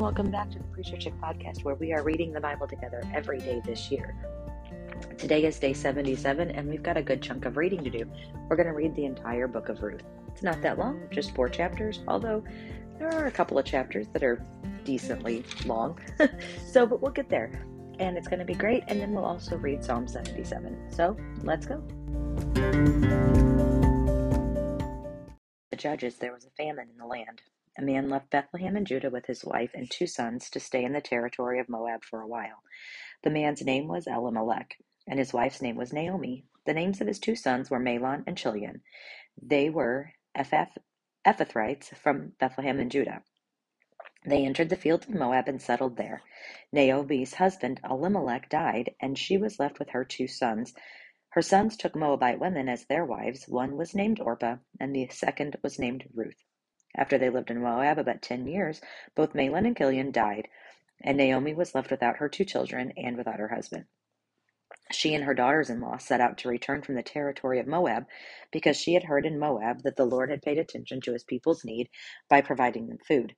and welcome back to the Preacher Chick podcast, where we are reading the Bible together every day this year. Today is day 77, and we've got a good chunk of reading to do. We're going to read the entire book of Ruth. It's not that long, just four chapters, although there are a couple of chapters that are decently long. so, but we'll get there, and it's going to be great, and then we'll also read Psalm 77. So, let's go. The judges, there was a famine in the land. A man left Bethlehem in Judah with his wife and two sons to stay in the territory of Moab for a while. The man's name was Elimelech, and his wife's name was Naomi. The names of his two sons were Mahlon and Chilion. They were Ephrathites from Bethlehem in Judah. They entered the fields of Moab and settled there. Naomi's husband Elimelech died, and she was left with her two sons. Her sons took Moabite women as their wives. One was named Orpah, and the second was named Ruth. After they lived in Moab about ten years, both Mahlon and Chilion died, and Naomi was left without her two children and without her husband. She and her daughters in law set out to return from the territory of Moab because she had heard in Moab that the Lord had paid attention to his people's need by providing them food.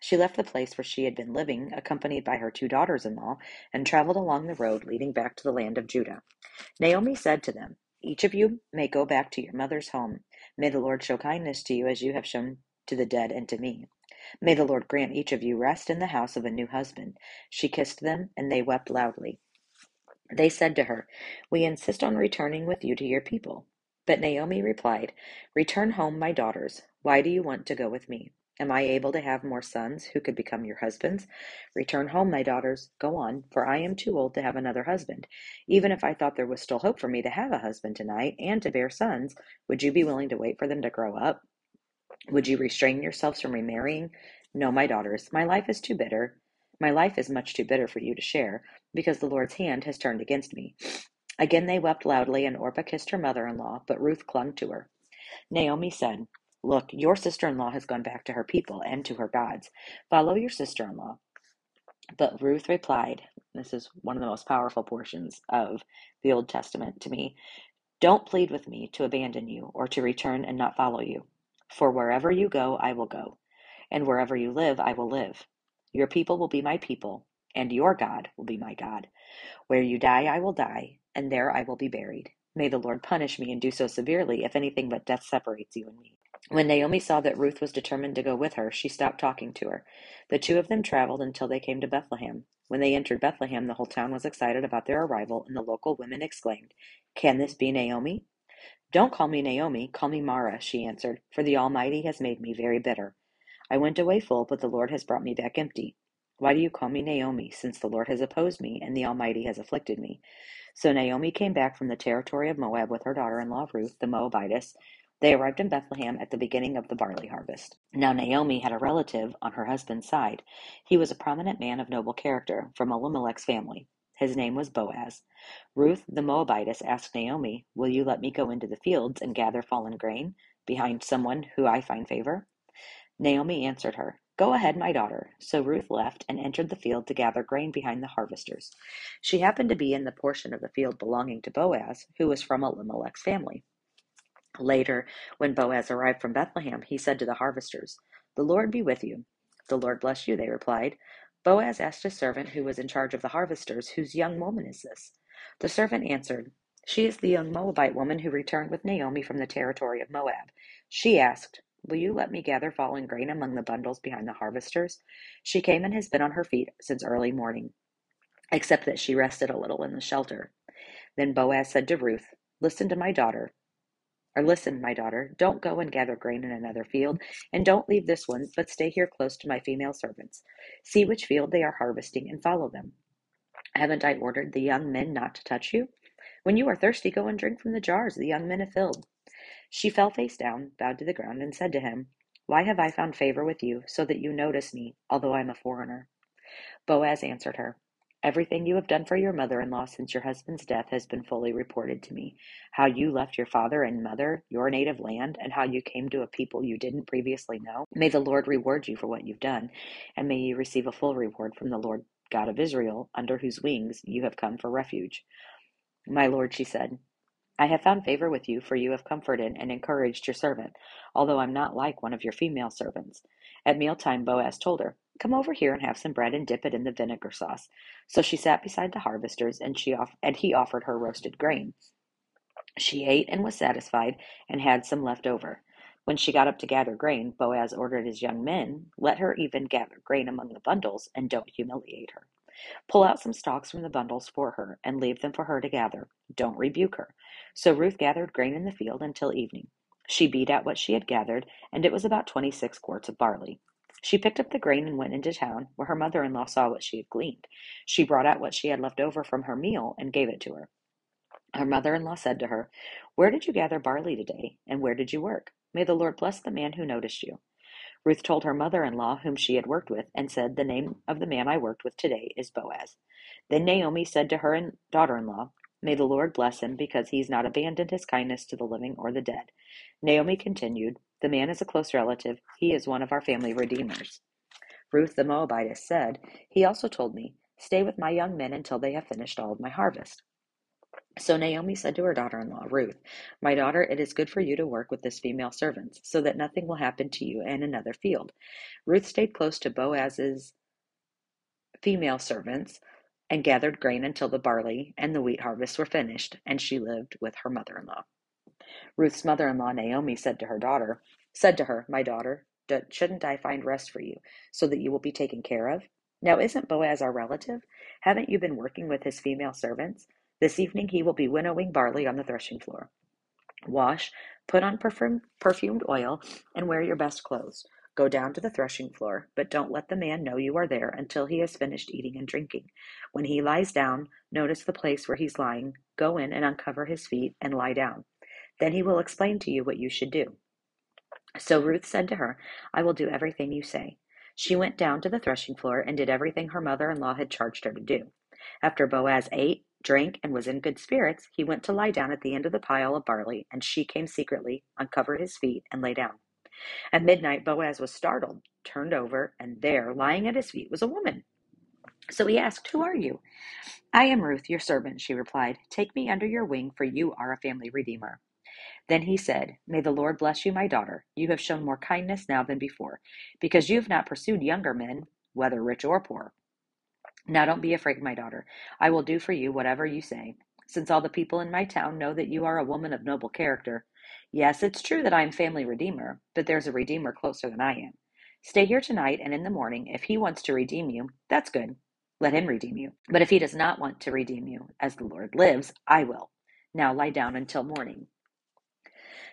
She left the place where she had been living, accompanied by her two daughters in law, and traveled along the road leading back to the land of Judah. Naomi said to them, Each of you may go back to your mother's home. May the Lord show kindness to you as you have shown to the dead and to me. May the Lord grant each of you rest in the house of a new husband. She kissed them, and they wept loudly. They said to her, We insist on returning with you to your people. But Naomi replied, Return home, my daughters. Why do you want to go with me? Am I able to have more sons who could become your husbands? Return home, my daughters. Go on, for I am too old to have another husband. Even if I thought there was still hope for me to have a husband tonight and to bear sons, would you be willing to wait for them to grow up? Would you restrain yourselves from remarrying? No, my daughters, my life is too bitter. My life is much too bitter for you to share, because the Lord's hand has turned against me. Again they wept loudly, and Orpah kissed her mother in law, but Ruth clung to her. Naomi said, Look, your sister in law has gone back to her people and to her gods. Follow your sister in law. But Ruth replied, This is one of the most powerful portions of the Old Testament to me. Don't plead with me to abandon you or to return and not follow you. For wherever you go, I will go, and wherever you live, I will live. Your people will be my people, and your God will be my God. Where you die, I will die, and there I will be buried. May the Lord punish me and do so severely if anything but death separates you and me. When Naomi saw that Ruth was determined to go with her, she stopped talking to her. The two of them traveled until they came to Bethlehem. When they entered Bethlehem, the whole town was excited about their arrival, and the local women exclaimed, Can this be Naomi? Don't call me Naomi, call me Mara, she answered, for the Almighty has made me very bitter. I went away full, but the Lord has brought me back empty. Why do you call me Naomi, since the Lord has opposed me, and the Almighty has afflicted me? So Naomi came back from the territory of Moab with her daughter in law Ruth, the Moabitess. They arrived in Bethlehem at the beginning of the barley harvest. Now Naomi had a relative on her husband's side. He was a prominent man of noble character, from Elimelech's family. His name was Boaz. Ruth the Moabitess asked Naomi, Will you let me go into the fields and gather fallen grain behind someone who I find favor? Naomi answered her, Go ahead, my daughter. So Ruth left and entered the field to gather grain behind the harvesters. She happened to be in the portion of the field belonging to Boaz, who was from Elimelech's family. Later, when Boaz arrived from Bethlehem, he said to the harvesters, The Lord be with you. The Lord bless you, they replied. Boaz asked his servant who was in charge of the harvesters, Whose young woman is this? The servant answered, She is the young Moabite woman who returned with Naomi from the territory of Moab. She asked, Will you let me gather fallen grain among the bundles behind the harvesters? She came and has been on her feet since early morning, except that she rested a little in the shelter. Then Boaz said to Ruth, Listen to my daughter. Or listen, my daughter, don't go and gather grain in another field, and don't leave this one, but stay here close to my female servants. See which field they are harvesting, and follow them. Haven't I ordered the young men not to touch you? When you are thirsty, go and drink from the jars the young men have filled. She fell face down, bowed to the ground, and said to him, Why have I found favor with you, so that you notice me, although I am a foreigner? Boaz answered her, Everything you have done for your mother in law since your husband's death has been fully reported to me. How you left your father and mother, your native land, and how you came to a people you didn't previously know. May the Lord reward you for what you've done, and may you receive a full reward from the Lord God of Israel, under whose wings you have come for refuge. My Lord, she said, I have found favor with you, for you have comforted and encouraged your servant, although I'm not like one of your female servants. At mealtime, Boaz told her, Come over here and have some bread and dip it in the vinegar sauce. So she sat beside the harvesters, and she off- and he offered her roasted grain. She ate and was satisfied, and had some left over. When she got up to gather grain, Boaz ordered his young men, Let her even gather grain among the bundles, and don't humiliate her. Pull out some stalks from the bundles for her, and leave them for her to gather. Don't rebuke her. So Ruth gathered grain in the field until evening. She beat out what she had gathered, and it was about twenty six quarts of barley. She picked up the grain and went into town, where her mother in law saw what she had gleaned. She brought out what she had left over from her meal and gave it to her. Her mother in law said to her, Where did you gather barley today, and where did you work? May the Lord bless the man who noticed you. Ruth told her mother in law, whom she had worked with, and said, The name of the man I worked with today is Boaz. Then Naomi said to her daughter in law, May the Lord bless him, because he has not abandoned his kindness to the living or the dead. Naomi continued, The man is a close relative. He is one of our family redeemers. Ruth the Moabitess said, He also told me, Stay with my young men until they have finished all of my harvest. So Naomi said to her daughter in law, Ruth, My daughter, it is good for you to work with this female servant, so that nothing will happen to you in another field. Ruth stayed close to Boaz's female servants and gathered grain until the barley and the wheat harvests were finished, and she lived with her mother in law. Ruth's mother in law, Naomi, said to her daughter, said to her, My daughter, shouldn't I find rest for you, so that you will be taken care of? Now, isn't Boaz our relative? Haven't you been working with his female servants? This evening he will be winnowing barley on the threshing floor. Wash, put on perfume, perfumed oil, and wear your best clothes. Go down to the threshing floor, but don't let the man know you are there until he has finished eating and drinking. When he lies down, notice the place where he's lying, go in and uncover his feet and lie down. Then he will explain to you what you should do. So Ruth said to her, I will do everything you say. She went down to the threshing floor and did everything her mother in law had charged her to do. After Boaz ate, drank, and was in good spirits, he went to lie down at the end of the pile of barley, and she came secretly, uncovered his feet, and lay down. At midnight, Boaz was startled, turned over, and there, lying at his feet, was a woman. So he asked, Who are you? I am Ruth, your servant, she replied. Take me under your wing, for you are a family redeemer. Then he said, May the Lord bless you, my daughter. You have shown more kindness now than before, because you have not pursued younger men, whether rich or poor. Now don't be afraid, my daughter. I will do for you whatever you say, since all the people in my town know that you are a woman of noble character. Yes, it's true that I am family redeemer, but there's a redeemer closer than I am. Stay here tonight, and in the morning, if he wants to redeem you, that's good. Let him redeem you. But if he does not want to redeem you, as the Lord lives, I will. Now lie down until morning.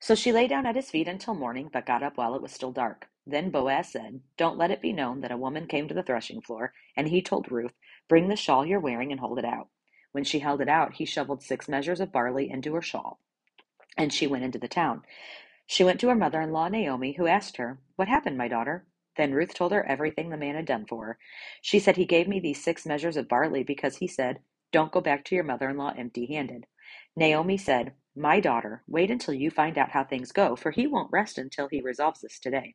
So she lay down at his feet until morning, but got up while it was still dark. Then Boaz said, Don't let it be known that a woman came to the threshing floor. And he told Ruth, Bring the shawl you're wearing and hold it out. When she held it out, he shoveled six measures of barley into her shawl, and she went into the town. She went to her mother in law, Naomi, who asked her, What happened, my daughter? Then Ruth told her everything the man had done for her. She said, He gave me these six measures of barley because he said, Don't go back to your mother in law empty handed. Naomi said, My daughter, wait until you find out how things go, for he won't rest until he resolves this today.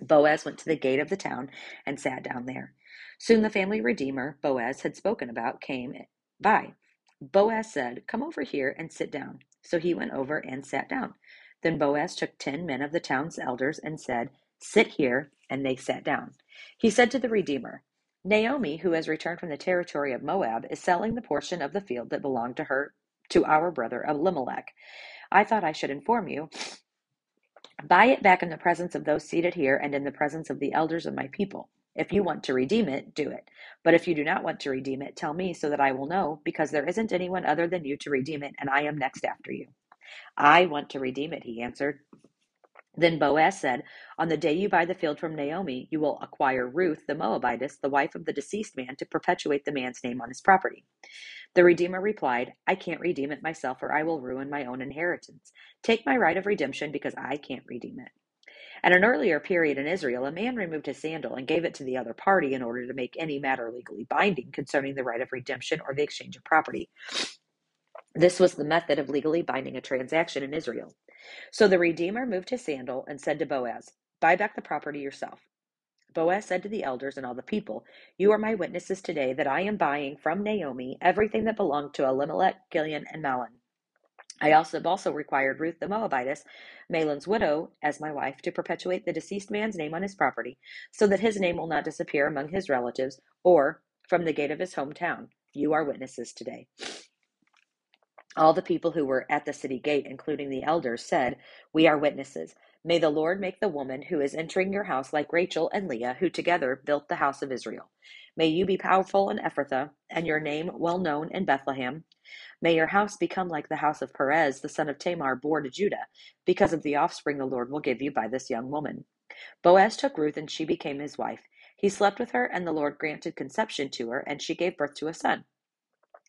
Boaz went to the gate of the town and sat down there. Soon the family redeemer Boaz had spoken about came by. Boaz said, Come over here and sit down. So he went over and sat down. Then Boaz took ten men of the town's elders and said, Sit here, and they sat down. He said to the Redeemer, Naomi, who has returned from the territory of Moab, is selling the portion of the field that belonged to her to our brother Elimelech. I thought I should inform you Buy it back in the presence of those seated here and in the presence of the elders of my people. If you want to redeem it, do it. But if you do not want to redeem it, tell me so that I will know, because there isn't anyone other than you to redeem it, and I am next after you. I want to redeem it, he answered. Then Boaz said, On the day you buy the field from Naomi, you will acquire Ruth the Moabitess, the wife of the deceased man, to perpetuate the man's name on his property. The Redeemer replied, I can't redeem it myself, or I will ruin my own inheritance. Take my right of redemption, because I can't redeem it. At an earlier period in Israel, a man removed his sandal and gave it to the other party in order to make any matter legally binding concerning the right of redemption or the exchange of property. This was the method of legally binding a transaction in Israel. So the Redeemer moved his sandal and said to Boaz, Buy back the property yourself. Boaz said to the elders and all the people, You are my witnesses today that I am buying from Naomi everything that belonged to Elimelech, Chilion, and Mahlon. I also also required Ruth the Moabitess, Mahlon's widow, as my wife, to perpetuate the deceased man's name on his property, so that his name will not disappear among his relatives or from the gate of his hometown. You are witnesses today. All the people who were at the city gate, including the elders, said, We are witnesses. May the Lord make the woman who is entering your house like Rachel and Leah, who together built the house of Israel. May you be powerful in Ephrathah, and your name well known in Bethlehem. May your house become like the house of Perez, the son of Tamar, bore to Judah, because of the offspring the Lord will give you by this young woman. Boaz took Ruth, and she became his wife. He slept with her, and the Lord granted conception to her, and she gave birth to a son.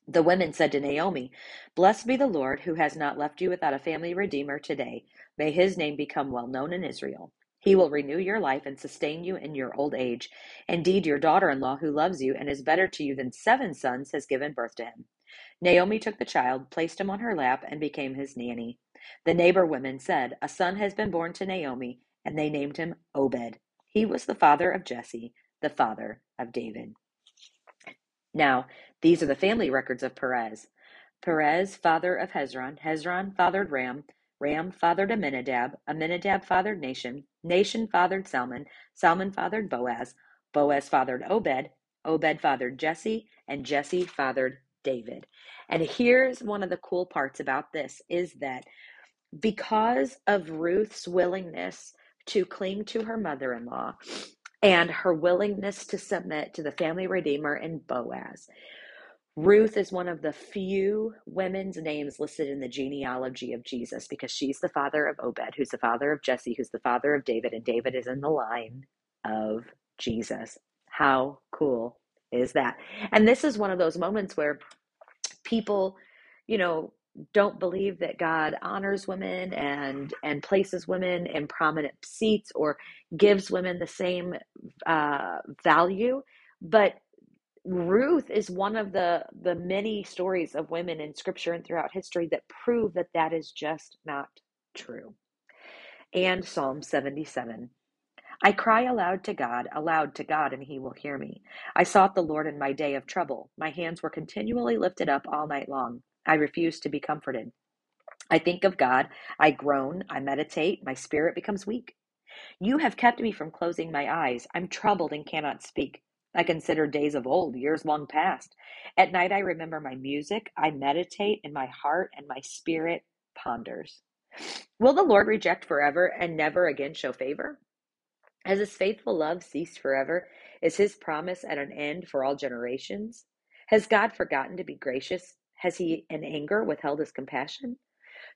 The women said to Naomi, Blessed be the Lord, who has not left you without a family redeemer today. May his name become well known in Israel. He will renew your life and sustain you in your old age. Indeed, your daughter in law, who loves you and is better to you than seven sons, has given birth to him. Naomi took the child, placed him on her lap, and became his nanny. The neighbor women said, A son has been born to Naomi, and they named him Obed. He was the father of Jesse, the father of David. Now, these are the family records of Perez. Perez, father of Hezron. Hezron fathered Ram. Ram fathered Amminadab. Amminadab fathered Nahshon. Nahshon fathered Salmon. Salmon fathered Boaz. Boaz fathered Obed. Obed fathered Jesse. And Jesse fathered David. And here's one of the cool parts about this is that because of Ruth's willingness to cling to her mother in law, and her willingness to submit to the family redeemer in Boaz. Ruth is one of the few women's names listed in the genealogy of Jesus because she's the father of Obed, who's the father of Jesse, who's the father of David, and David is in the line of Jesus. How cool is that? And this is one of those moments where people, you know, don't believe that God honors women and and places women in prominent seats or gives women the same uh, value, but Ruth is one of the the many stories of women in Scripture and throughout history that prove that that is just not true. And Psalm seventy seven. I cry aloud to God, aloud to God, and he will hear me. I sought the Lord in my day of trouble. My hands were continually lifted up all night long. I refused to be comforted. I think of God, I groan, I meditate, my spirit becomes weak. You have kept me from closing my eyes. I'm troubled and cannot speak. I consider days of old, years long past. At night I remember my music, I meditate, and my heart and my spirit ponders. Will the Lord reject forever and never again show favor? Has his faithful love ceased forever? Is his promise at an end for all generations? Has God forgotten to be gracious? Has he in anger withheld his compassion?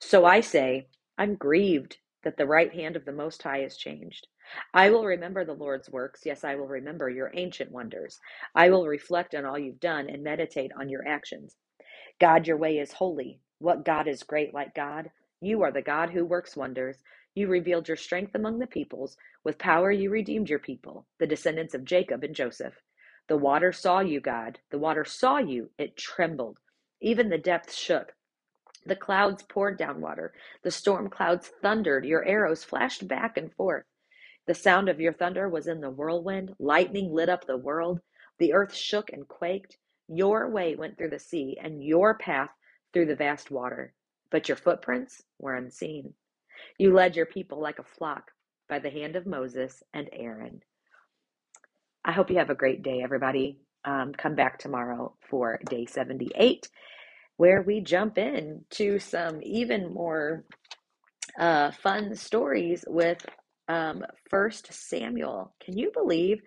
So I say, I'm grieved that the right hand of the Most High is changed. I will remember the Lord's works. Yes, I will remember your ancient wonders. I will reflect on all you've done and meditate on your actions. God, your way is holy. What God is great like God? You are the God who works wonders. You revealed your strength among the peoples. With power you redeemed your people, the descendants of Jacob and Joseph. The water saw you, God. The water saw you. It trembled. Even the depths shook. The clouds poured down water. The storm clouds thundered. Your arrows flashed back and forth. The sound of your thunder was in the whirlwind. Lightning lit up the world. The earth shook and quaked. Your way went through the sea, and your path through the vast water. But your footprints were unseen. You led your people like a flock by the hand of Moses and Aaron. I hope you have a great day, everybody. Um, come back tomorrow for day 78, where we jump in to some even more uh, fun stories with um, First Samuel. Can you believe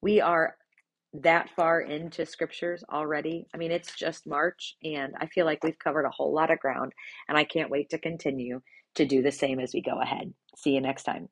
we are that far into scriptures already? I mean, it's just March, and I feel like we've covered a whole lot of ground, and I can't wait to continue to do the same as we go ahead. See you next time.